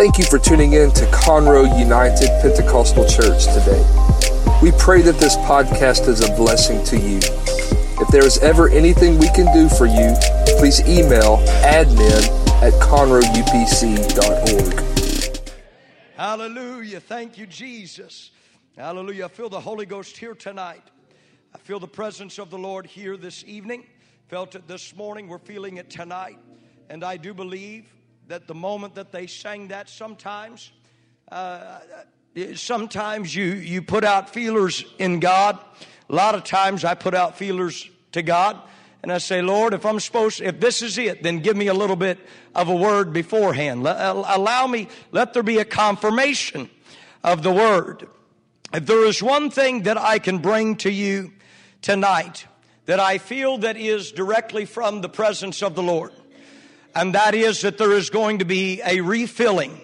Thank you for tuning in to Conroe United Pentecostal Church today. We pray that this podcast is a blessing to you. If there is ever anything we can do for you, please email admin at conroeupc.org. Hallelujah. Thank you, Jesus. Hallelujah. I feel the Holy Ghost here tonight. I feel the presence of the Lord here this evening. Felt it this morning. We're feeling it tonight. And I do believe that the moment that they sang that, sometimes, uh, sometimes you, you put out feelers in God. A lot of times I put out feelers to God. And I say, Lord, if I'm supposed, if this is it, then give me a little bit of a word beforehand. Allow me, let there be a confirmation of the word. If there is one thing that I can bring to you tonight that I feel that is directly from the presence of the Lord, and that is that there is going to be a refilling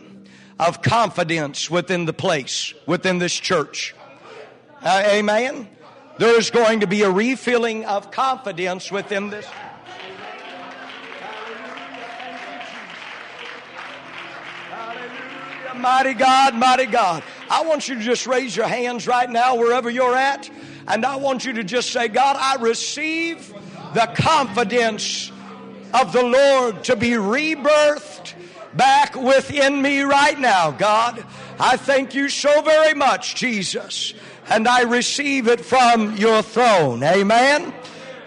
of confidence within the place, within this church. Uh, amen. There is going to be a refilling of confidence within this. Mighty God, mighty God. I want you to just raise your hands right now, wherever you're at, and I want you to just say, God, I receive the confidence of the Lord to be rebirthed back within me right now, God. I thank you so very much, Jesus, and I receive it from your throne. Amen.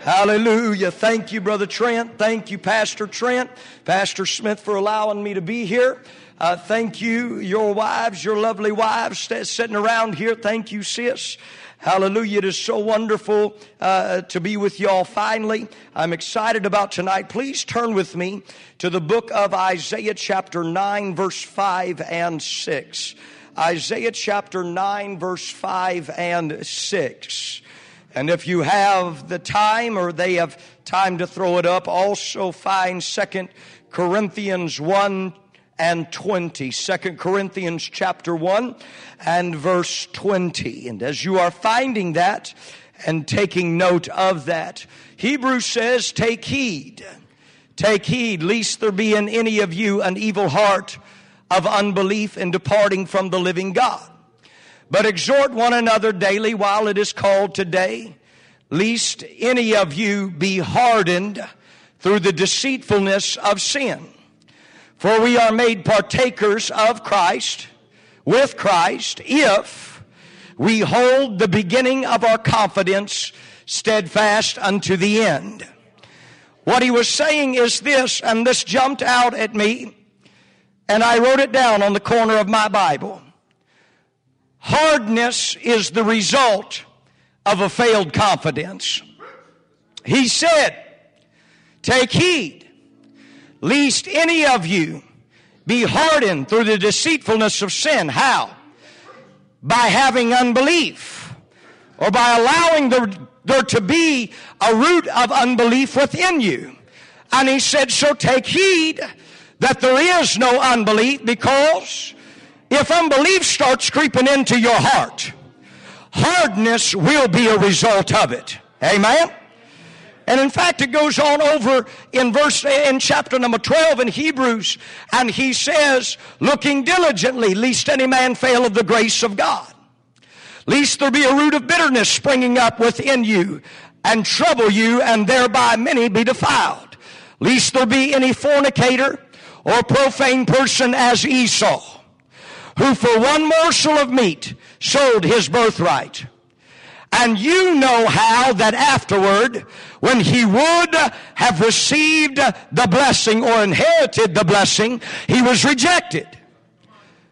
Hallelujah. Thank you, Brother Trent. Thank you, Pastor Trent, Pastor Smith, for allowing me to be here. Uh, thank you, your wives, your lovely wives that's sitting around here. Thank you, sis. Hallelujah. It is so wonderful uh, to be with y'all finally. I'm excited about tonight. Please turn with me to the book of Isaiah, chapter 9, verse 5 and 6. Isaiah chapter 9, verse 5 and 6. And if you have the time or they have time to throw it up, also find Second Corinthians 1 and 20. 2 Corinthians chapter 1 and verse 20. And as you are finding that and taking note of that, Hebrews says, take heed. Take heed, lest there be in any of you an evil heart of unbelief in departing from the living God. But exhort one another daily while it is called today, lest any of you be hardened through the deceitfulness of sin. For we are made partakers of Christ, with Christ, if we hold the beginning of our confidence steadfast unto the end. What he was saying is this, and this jumped out at me, and I wrote it down on the corner of my Bible. Hardness is the result of a failed confidence. He said, Take heed lest any of you be hardened through the deceitfulness of sin. How? By having unbelief or by allowing there to be a root of unbelief within you. And he said, so take heed that there is no unbelief because if unbelief starts creeping into your heart, hardness will be a result of it. Amen? And in fact, it goes on over in verse, in chapter number 12 in Hebrews, and he says, looking diligently, lest any man fail of the grace of God. Lest there be a root of bitterness springing up within you and trouble you, and thereby many be defiled. Lest there be any fornicator or profane person as Esau, who for one morsel of meat sold his birthright. And you know how that afterward, when he would have received the blessing or inherited the blessing, he was rejected.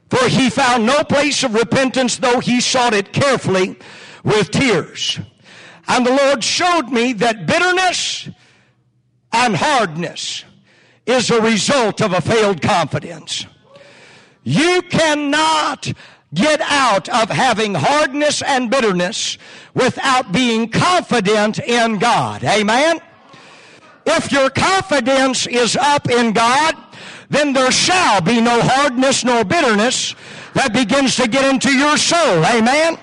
For he found no place of repentance, though he sought it carefully with tears. And the Lord showed me that bitterness and hardness is a result of a failed confidence. You cannot get out of having hardness and bitterness without being confident in God. Amen? If your confidence is up in God, then there shall be no hardness nor bitterness that begins to get into your soul. Amen?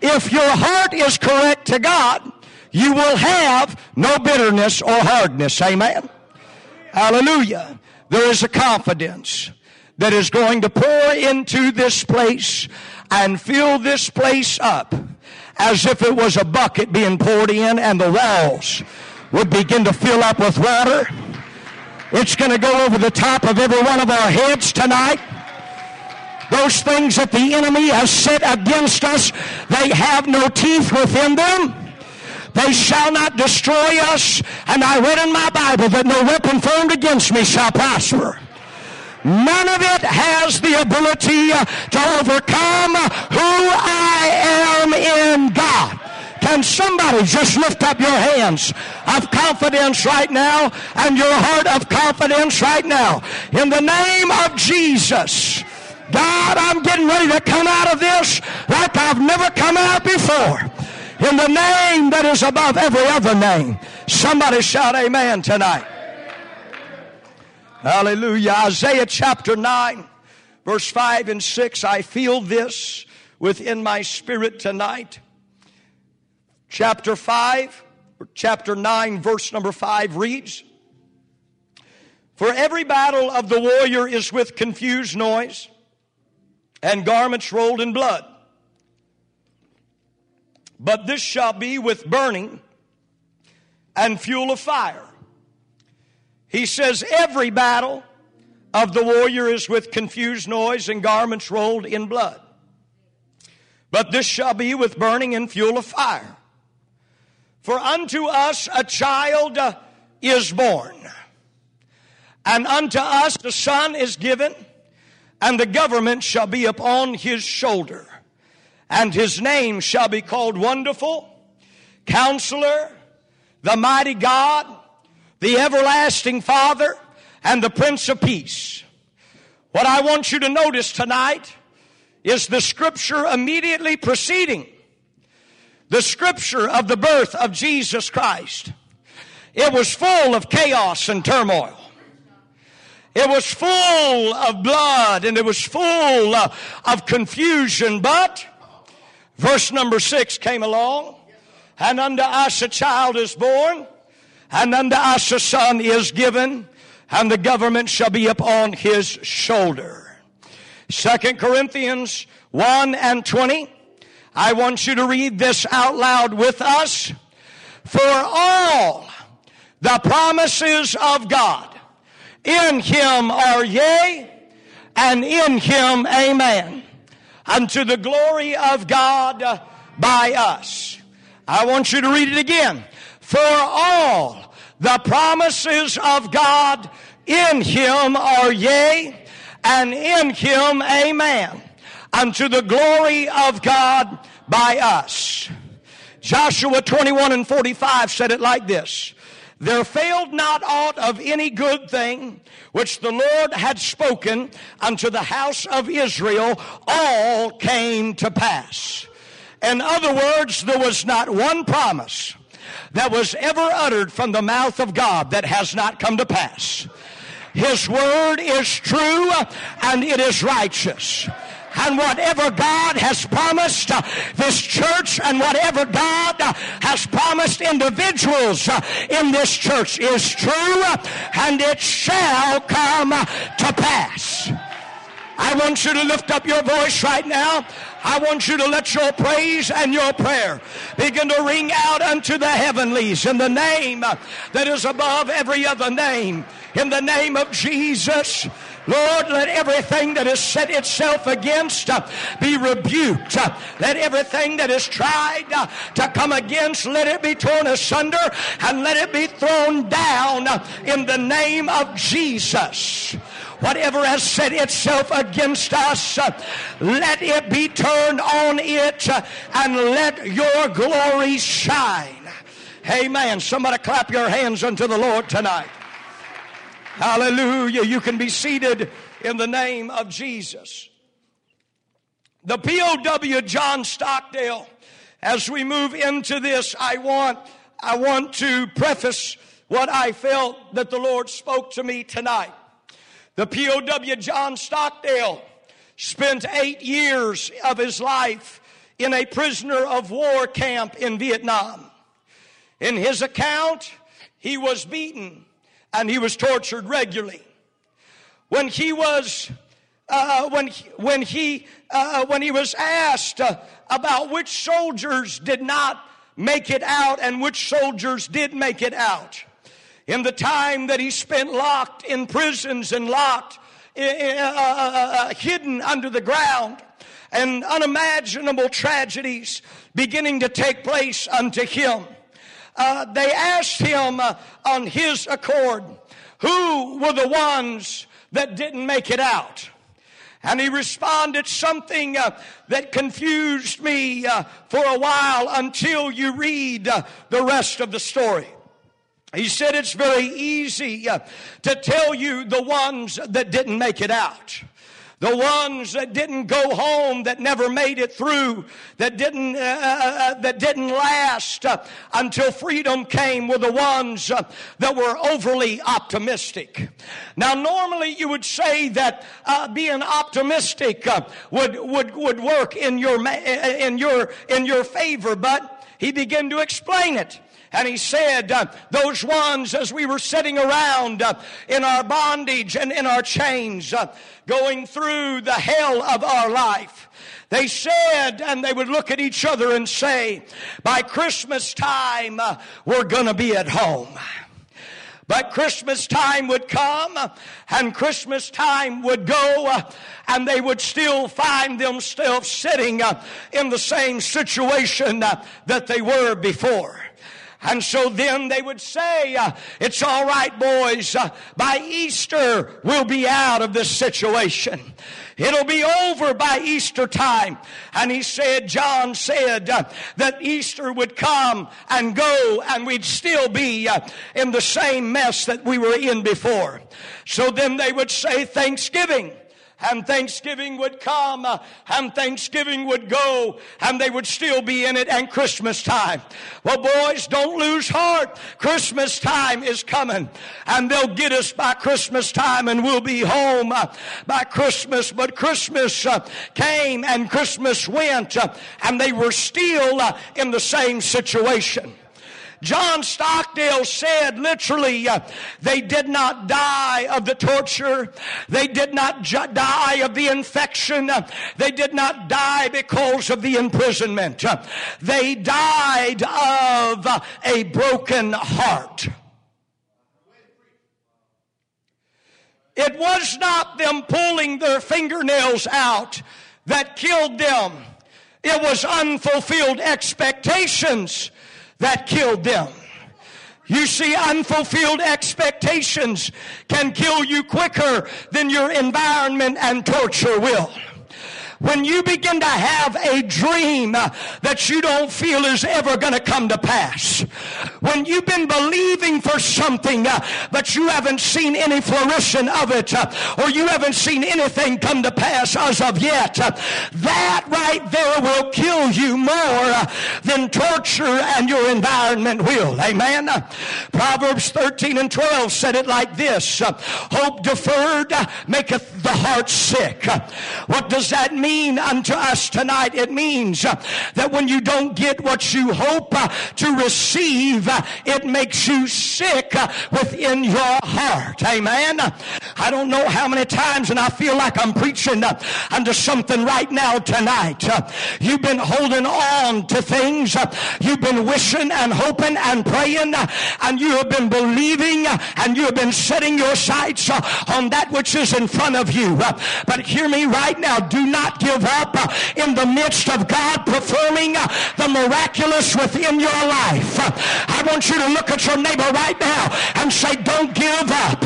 If your heart is correct to God, you will have no bitterness or hardness. Amen? Hallelujah. There is a confidence. That is going to pour into this place and fill this place up as if it was a bucket being poured in and the walls would begin to fill up with water. It's going to go over the top of every one of our heads tonight. Those things that the enemy has set against us, they have no teeth within them. They shall not destroy us. And I read in my Bible that no weapon formed against me shall prosper. None of it has the ability to overcome who I am in God. Can somebody just lift up your hands of confidence right now and your heart of confidence right now? In the name of Jesus. God, I'm getting ready to come out of this like I've never come out before. In the name that is above every other name. Somebody shout amen tonight. Hallelujah. Isaiah chapter 9, verse 5 and 6. I feel this within my spirit tonight. Chapter 5, chapter 9, verse number 5 reads For every battle of the warrior is with confused noise and garments rolled in blood. But this shall be with burning and fuel of fire. He says, Every battle of the warrior is with confused noise and garments rolled in blood. But this shall be with burning and fuel of fire. For unto us a child is born, and unto us a son is given and the government shall be upon his shoulder. And his name shall be called Wonderful, Counselor, the Mighty God, the Everlasting Father, and the Prince of Peace. What I want you to notice tonight is the scripture immediately preceding the scripture of the birth of Jesus Christ. It was full of chaos and turmoil. It was full of blood and it was full of confusion. But verse number six came along, and unto us a child is born, and unto us a son is given, and the government shall be upon his shoulder. Second Corinthians 1 and 20. I want you to read this out loud with us. For all the promises of God in him are yea, and in him amen. Unto the glory of God by us. I want you to read it again. For all the promises of God in him are yea, and in him amen. Unto the glory of God by us. Joshua 21 and 45 said it like this. There failed not aught of any good thing which the Lord had spoken unto the house of Israel, all came to pass. In other words, there was not one promise that was ever uttered from the mouth of God that has not come to pass. His word is true and it is righteous. And whatever God has promised uh, this church and whatever God uh, has promised individuals uh, in this church is true and it shall come to pass. I want you to lift up your voice right now. I want you to let your praise and your prayer begin to ring out unto the heavenlies in the name that is above every other name. In the name of Jesus. Lord, let everything that has set itself against be rebuked. Let everything that is tried to come against, let it be torn asunder and let it be thrown down in the name of Jesus. Whatever has set itself against us, uh, let it be turned on it uh, and let your glory shine. Amen. Somebody clap your hands unto the Lord tonight. Hallelujah. You can be seated in the name of Jesus. The POW John Stockdale, as we move into this, I want, I want to preface what I felt that the Lord spoke to me tonight. The POW John Stockdale spent eight years of his life in a prisoner of war camp in Vietnam. In his account, he was beaten and he was tortured regularly. When he was uh, when when he uh, when he was asked uh, about which soldiers did not make it out and which soldiers did make it out. In the time that he spent locked in prisons and locked, uh, uh, hidden under the ground, and unimaginable tragedies beginning to take place unto him. Uh, they asked him uh, on his accord, who were the ones that didn't make it out? And he responded something uh, that confused me uh, for a while until you read uh, the rest of the story. He said it's very easy uh, to tell you the ones that didn't make it out. The ones that didn't go home, that never made it through, that didn't, uh, uh, uh that didn't last uh, until freedom came were the ones uh, that were overly optimistic. Now, normally you would say that uh, being optimistic would, would, would work in your, in your, in your favor, but he began to explain it. And he said, uh, those ones as we were sitting around uh, in our bondage and in our chains, uh, going through the hell of our life, they said, and they would look at each other and say, by Christmas time, we're gonna be at home. But Christmas time would come and Christmas time would go and they would still find themselves sitting in the same situation that they were before. And so then they would say, uh, it's all right, boys. Uh, by Easter, we'll be out of this situation. It'll be over by Easter time. And he said, John said uh, that Easter would come and go and we'd still be in the same mess that we were in before. So then they would say Thanksgiving and Thanksgiving would come and Thanksgiving would go and they would still be in it and Christmas time. Well, boys, don't lose heart. Christmas time is coming and they'll get us by Christmas time and we'll be home by Christmas. But Christmas uh, came and Christmas went uh, and they were still uh, in the same situation. John Stockdale said literally, uh, they did not die of the torture. They did not ju- die of the infection. Uh, they did not die because of the imprisonment. Uh, they died of a broken heart. It was not them pulling their fingernails out that killed them. It was unfulfilled expectations that killed them. You see, unfulfilled expectations can kill you quicker than your environment and torture will. When you begin to have a dream uh, that you don't feel is ever going to come to pass. When you've been believing for something, uh, but you haven't seen any fruition of it, uh, or you haven't seen anything come to pass as of yet, that right there will kill you more than torture and your environment will. Amen. Proverbs 13 and 12 said it like this. Hope deferred maketh the heart sick. What does that mean? unto us tonight? It means that when you don't get what you hope to receive, it makes you sick within your heart. Amen. I don't know how many times, and I feel like I'm preaching unto something right now tonight. You've been holding on to things. You've been wishing and hoping and praying, and you have been believing, and you have been setting your sights on that which is in front of you. You but hear me right now. Do not give up uh, in the midst of God performing uh, the miraculous within your life. I want you to look at your neighbor right now and say, don't give up.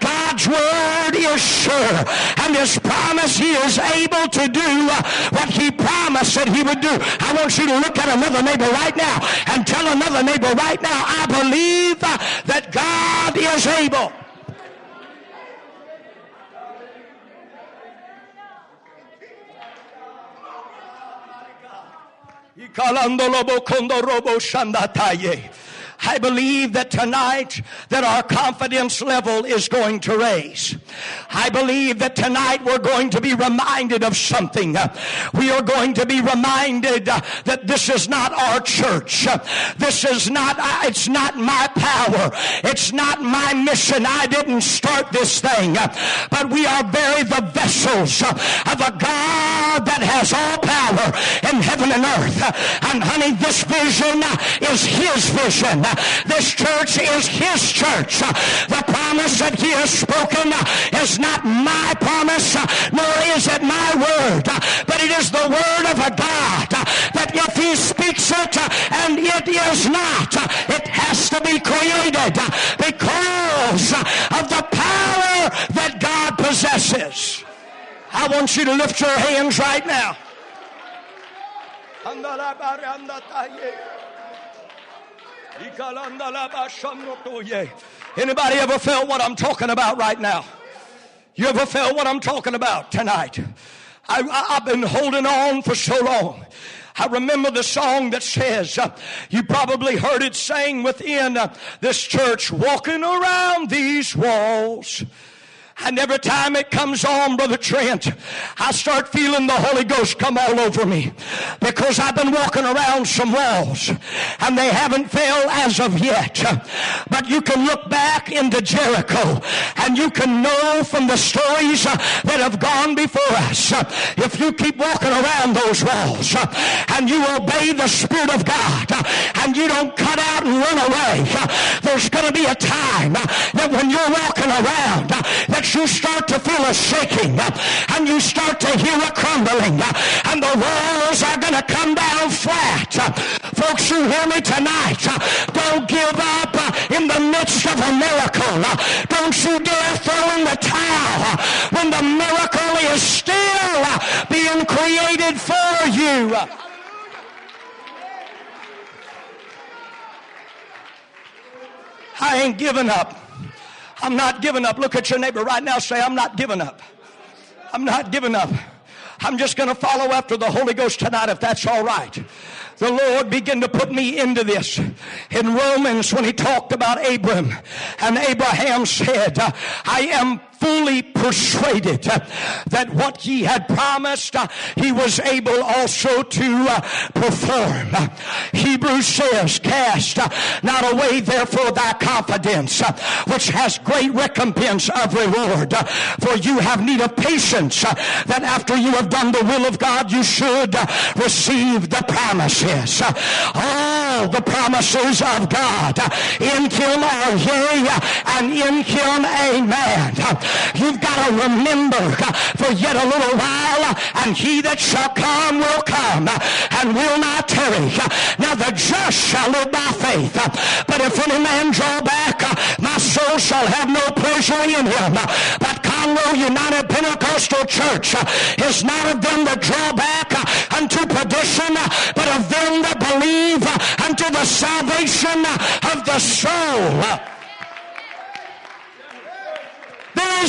God's word is sure and his promise he is able to do uh, what he promised that he would do. I want you to look at another neighbor right now and tell another neighbor right now, I believe that God is able. Calándolo bocondo robo shandataye. I believe that tonight that our confidence level is going to raise. I believe that tonight we're going to be reminded of something. We are going to be reminded that this is not our church. This is not, it's not my power. It's not my mission. I didn't start this thing. But we are very the vessels of a God that has all power in heaven and earth. And honey, this vision is his vision. This church is his church. The promise that he has spoken is not my promise, nor is it my word, but it is the word of a God that if he speaks it and it is not, it has to be created because of the power that God possesses. I want you to lift your hands right now. Anybody ever felt what I'm talking about right now? You ever felt what I'm talking about tonight? I, have been holding on for so long. I remember the song that says, uh, you probably heard it sang within uh, this church, walking around these walls. And every time it comes on, Brother Trent, I start feeling the Holy Ghost come all over me. Because I've been walking around some walls and they haven't fell as of yet. But you can look back into Jericho and you can know from the stories that have gone before us. If you keep walking around those walls and you obey the Spirit of God and you don't cut out and run away, there's going to be a time that when you're walking around that you start to feel a shaking and you start to hear a crumbling and the walls are going to come down flat. Folks, you hear me tonight. Don't give up in the midst of a miracle. Don't you dare throw in the towel when the miracle is still being created for you. I ain't giving up. I'm not giving up. Look at your neighbor right now. Say, I'm not giving up. I'm not giving up. I'm just going to follow after the Holy Ghost tonight if that's all right. The Lord began to put me into this in Romans when he talked about Abram and Abraham said, I am fully persuaded that what he had promised, uh, he was able also to uh, perform. Hebrews says, cast uh, not away therefore thy confidence, uh, which has great recompense of reward. For you have need of patience, that after you have done the will of God, you should receive the promises. All the promises of God in him are yea, and in him amen. You've got to remember uh, for yet a little while, uh, and he that shall come will come uh, and will not tarry. Now the just shall live by faith. But if any man draw back, my soul shall have no pleasure in him. But Conroe United Pentecostal Church is not of them that draw back unto perdition, but of them that believe unto the salvation of the soul.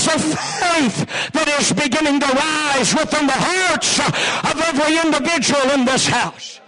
Is a faith that is beginning to rise within the hearts of every individual in this house.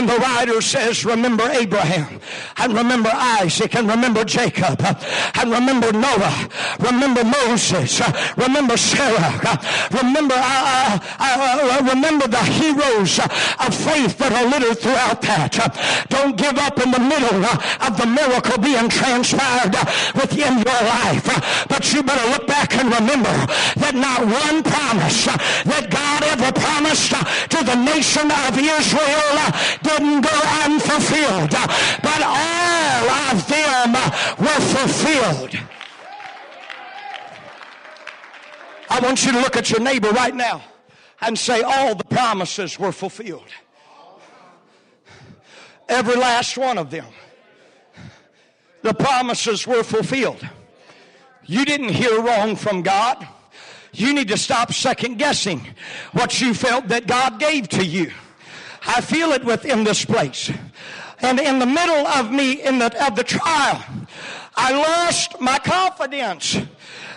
And the writer says, remember Abraham, and remember Isaac, and remember Jacob, and remember Noah, remember Moses, remember Sarah, remember, uh, uh, uh, remember the heroes of faith that are littered throughout that. Don't give up in the middle of the miracle being transpired within your life. But you better look back and remember that not one promise that God ever promised to the nation of Israel didn't go unfulfilled, but all of them were fulfilled. I want you to look at your neighbor right now and say, All the promises were fulfilled. Every last one of them. The promises were fulfilled. You didn't hear wrong from God. You need to stop second guessing what you felt that God gave to you. I feel it within this place. And in the middle of me, in the, of the trial, I lost my confidence.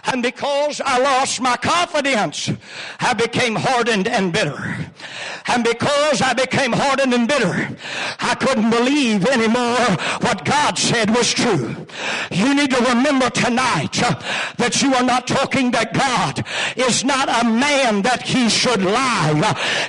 And because I lost my confidence, I became hardened and bitter. And because I became hardened and bitter, I couldn't believe anymore what God said was true. You need to remember tonight uh, that you are not talking that God is not a man that he should lie.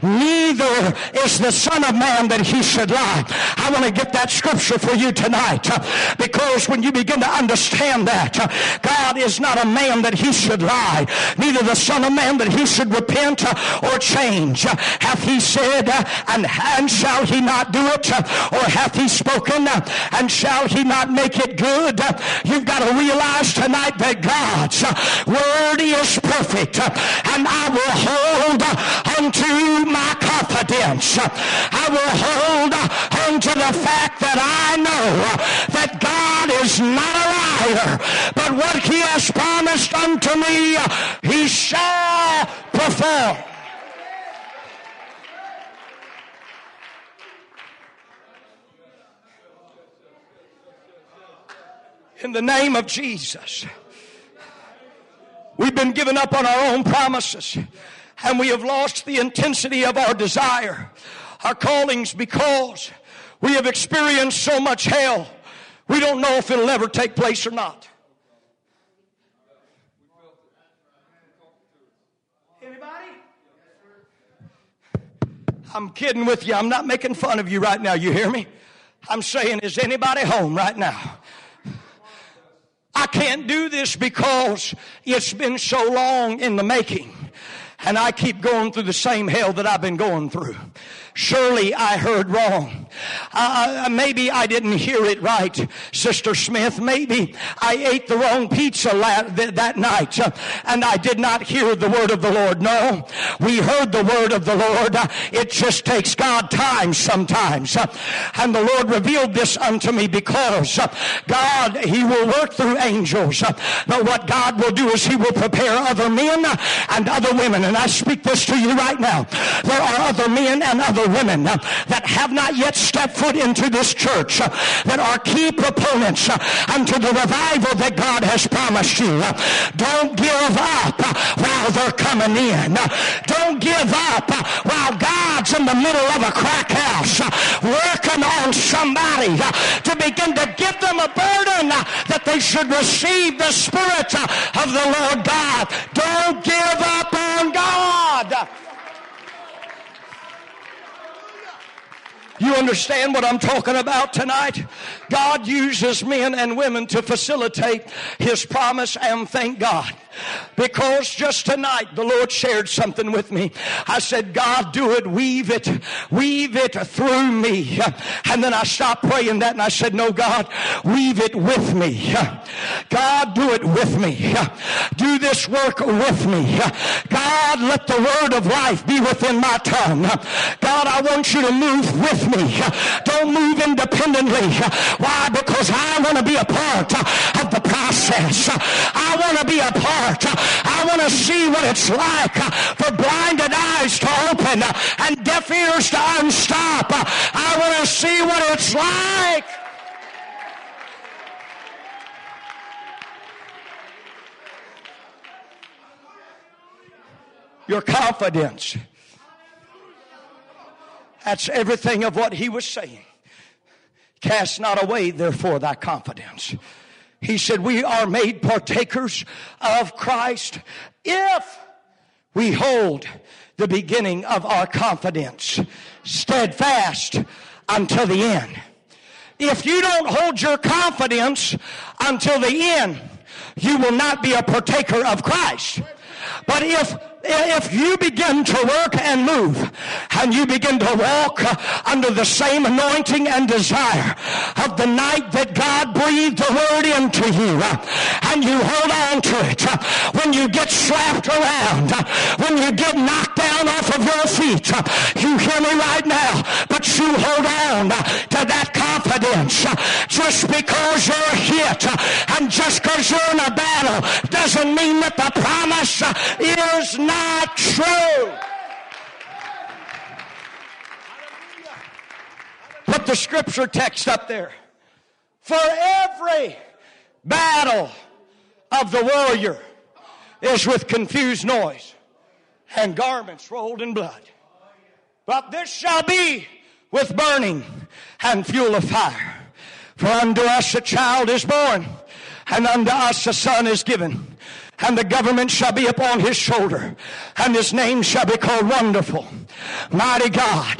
Neither is the son of man that he should lie. I want to get that scripture for you tonight uh, because when you begin to understand that uh, God is not a man that he should lie, neither the son of man that he should repent or change. Hath he said, uh, and, and shall he not do it? Uh, or hath he spoken, uh, and shall he not make it good? Uh, you've got to realize tonight that God's uh, word is perfect, uh, and I will hold unto my confidence. I will hold unto the fact that I know that God is not a liar, but what he has promised unto me, he shall perform. In the name of Jesus. We've been given up on our own promises and we have lost the intensity of our desire, our callings because we have experienced so much hell. We don't know if it'll ever take place or not. Anybody? I'm kidding with you. I'm not making fun of you right now. You hear me? I'm saying, is anybody home right now? Can't do this because it's been so long in the making. And I keep going through the same hell that I've been going through. Surely I heard wrong. Uh, maybe I didn't hear it right, Sister Smith. Maybe I ate the wrong pizza la- th- that night uh, and I did not hear the word of the Lord. No, we heard the word of the Lord. Uh, it just takes God time sometimes. Uh, and the Lord revealed this unto me because uh, God, He will work through angels. Uh, but what God will do is He will prepare other men and other women. And I speak this to you right now. There are other men and other women that have not yet stepped foot into this church uh, that are key proponents uh, unto the revival that God has promised you. Uh, Don't give up uh, while they're coming in. Uh, don't give up uh, while God's in the middle of a crack house working on somebody to begin to give them a burden that they should receive the Spirit of the Lord God. Don't give up on God. You understand what I'm talking about tonight? God uses men and women to facilitate His promise and thank God. Because just tonight the Lord shared something with me. I said, God, do it, weave it, weave it through me. And then I stopped praying that and I said, no, God, weave it with me. God, do it with me. Do this work with me. God, let the word of life be within my tongue. God, I want you to move with me. Don't move independently. Why? Because I want to be a part of the process. I want to be a part. I want to see what it's like for blinded eyes to open and deaf ears to unstop. I want to see what it's like. Your confidence. That's everything of what he was saying. Cast not away, therefore, thy confidence. He said, We are made partakers of Christ if we hold the beginning of our confidence steadfast until the end. If you don't hold your confidence until the end, you will not be a partaker of Christ. But if if you begin to work and move and you begin to walk under the same anointing and desire of the night that God breathed the word into you and you hold on to it when you get slapped around when you get knocked down off of your feet you hear me right now but you hold on to that confidence. Just because you're hit and just because you're in a battle doesn't mean that the promise is not true. Put the scripture text up there. For every battle of the warrior is with confused noise and garments rolled in blood. But this shall be with burning and fuel of fire. For unto us a child is born, and unto us a son is given. And the government shall be upon his shoulder, and his name shall be called Wonderful, Mighty God,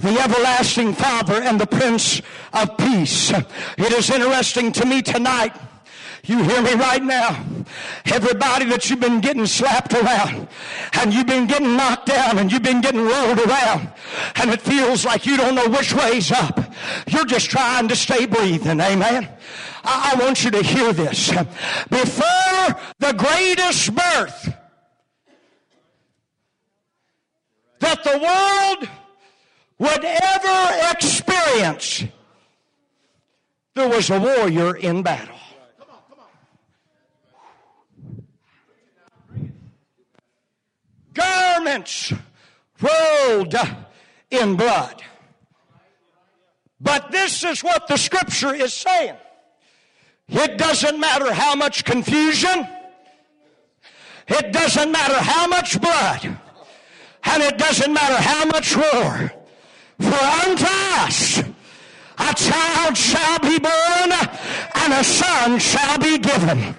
the Everlasting Father, and the Prince of Peace. It is interesting to me tonight you hear me right now? Everybody that you've been getting slapped around and you've been getting knocked down and you've been getting rolled around and it feels like you don't know which way's up. You're just trying to stay breathing. Amen. I, I want you to hear this. Before the greatest birth that the world would ever experience, there was a warrior in battle. garments rolled in blood. But this is what the scripture is saying. It doesn't matter how much confusion. It doesn't matter how much blood. And it doesn't matter how much war. For unto us a child shall be born and a son shall be given.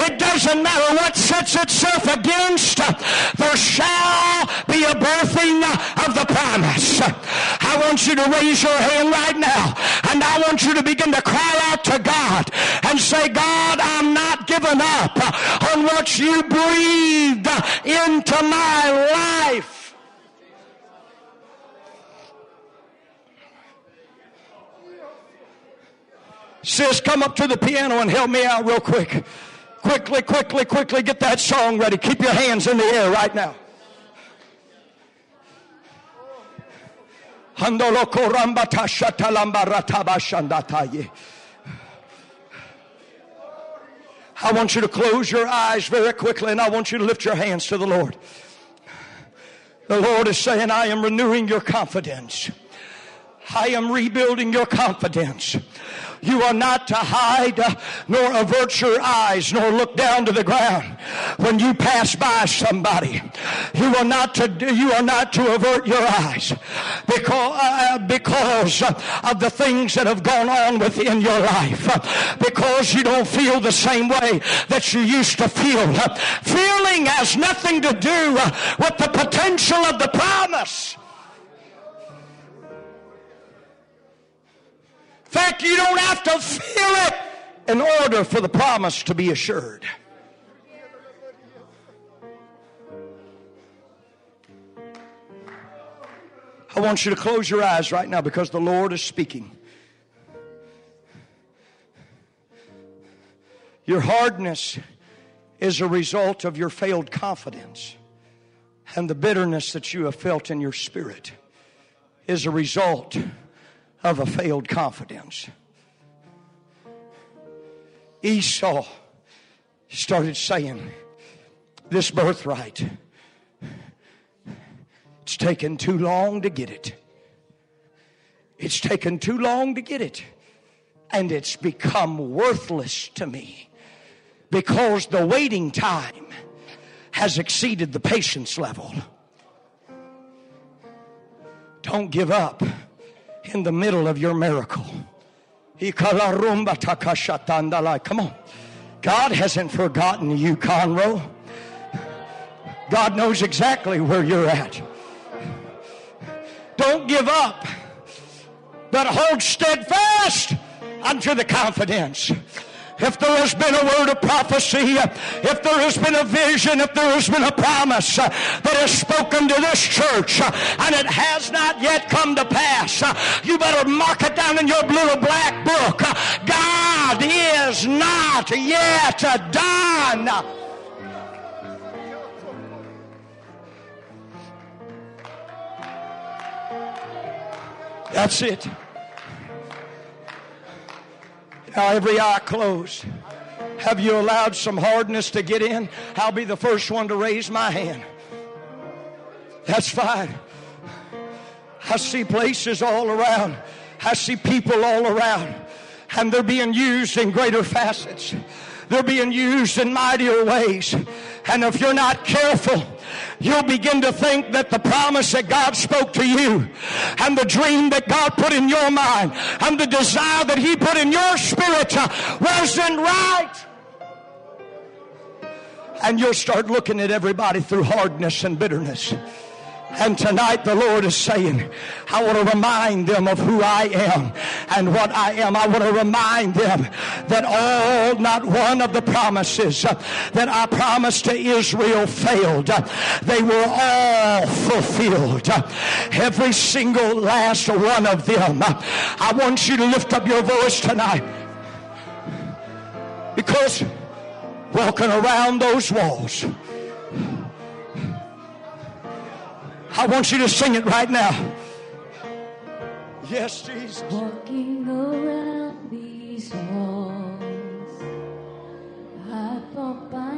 It doesn't matter what sets itself against, there shall be a birthing of the promise. I want you to raise your hand right now and I want you to begin to cry out to God and say, God, I'm not giving up on what you breathed into my life. Sis, come up to the piano and help me out real quick. Quickly, quickly, quickly get that song ready. Keep your hands in the air right now. I want you to close your eyes very quickly and I want you to lift your hands to the Lord. The Lord is saying, I am renewing your confidence. I am rebuilding your confidence. You are not to hide nor avert your eyes nor look down to the ground when you pass by somebody. You are not to you are not to avert your eyes because uh, because of the things that have gone on within your life. Because you don't feel the same way that you used to feel. Feeling has nothing to do with the potential of the promise. Fact, you don't have to feel it in order for the promise to be assured. I want you to close your eyes right now because the Lord is speaking. Your hardness is a result of your failed confidence. And the bitterness that you have felt in your spirit is a result of a failed confidence. Esau started saying, This birthright, it's taken too long to get it. It's taken too long to get it. And it's become worthless to me because the waiting time has exceeded the patience level. Don't give up in the middle of your miracle. Come on. God hasn't forgotten you, Conroe. God knows exactly where you're at. Don't give up, but hold steadfast unto the confidence if there has been a word of prophecy, if there has been a vision, if there has been a promise that has spoken to this church and it has not yet come to pass, you better mark it down in your little black book. God is not yet done. That's it. Now, every eye closed. Have you allowed some hardness to get in? I'll be the first one to raise my hand. That's fine. I see places all around. I see people all around. And they're being used in greater facets. They're being used in mightier ways. And if you're not careful, you'll begin to think that the promise that God spoke to you and the dream that God put in your mind and the desire that He put in your spirit wasn't right. And you'll start looking at everybody through hardness and bitterness. And tonight the Lord is saying, I want to remind them of who I am and what I am. I want to remind them that all, not one of the promises that I promised to Israel failed. They were all fulfilled. Every single last one of them. I want you to lift up your voice tonight. Because walking around those walls, I want you to sing it right now. Yes, Jesus. Walking around these halls, I thought by